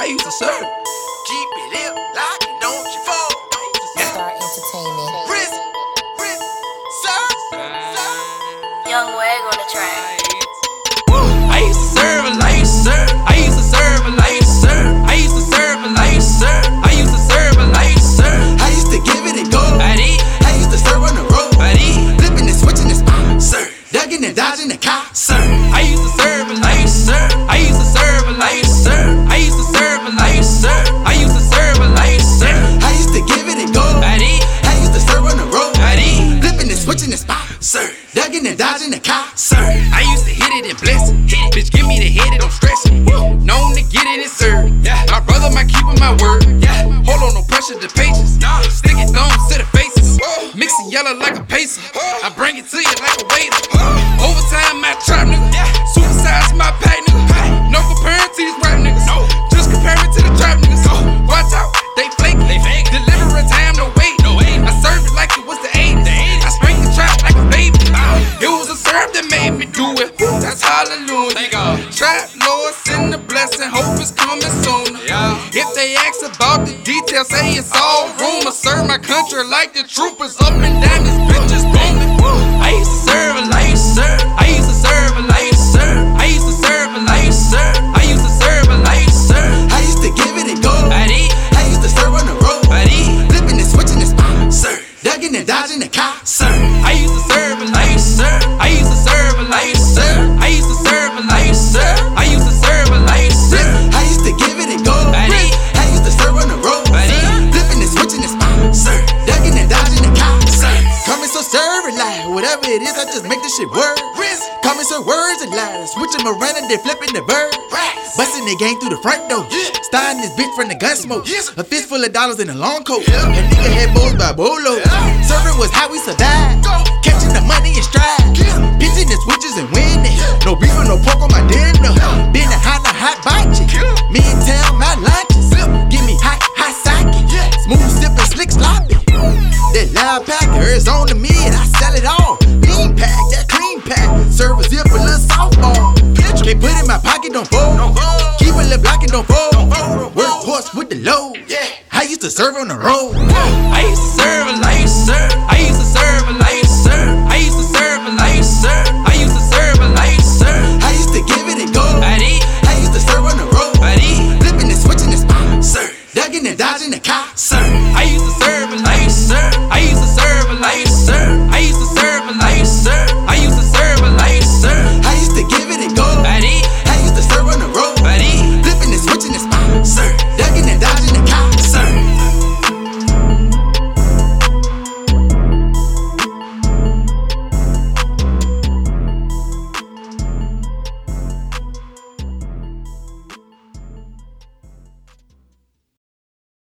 I used to serve. Keep it lit, lock it, don't you fall. Star Entertainment. Prison, prison, sir, sir. Young Wag on the track. Ducking and dodging the cop. Sir, I used to hit it and bless it. Hit it. Bitch, give me the hit it, I'm stressing. Known to get it and serve. Yeah. My brother might keeping my word. Yeah. Hold on, no pressure to pages. Nah. Sticky thumbs to the faces. Mixing yellow like a pacer. I bring it to you like a waiter. Overtime, my trap nigga. Trap Lord, send the blessing. Hope it's coming sooner. If they ask about the details, say it's all rumor. Serve my country like the troopers up and down whatever it is, I just make this shit work. Coming so words and lies, switching around and they flipping the bird. Busting the game through the front door. Starting this bitch from the gun smoke. A fist full of dollars in a long coat. A nigga had bowls by bolo. Serving was how we survived. Catching the money in stride. Pitching the switches and winning. No beef or no pork on my dinner. Been a hot, a hot bite. Me and town, my lunches. Give me hot, hot sake. Smooth sipping, slick sloppy. That loud packer is on to me and don't fold. Keep it the block and don't fold. Don't fold. With the load. Yeah. I used to serve on the road. I used to serve a life, sir. I used to serve a life, sir. I used to serve a life, sir. I used to serve. I used to give it and go. I did. I used to serve on the road. I did. Flipping and switching and spot, sir. Dugging and dodging the cop, sir. I used to serve a life, sir. I used to serve.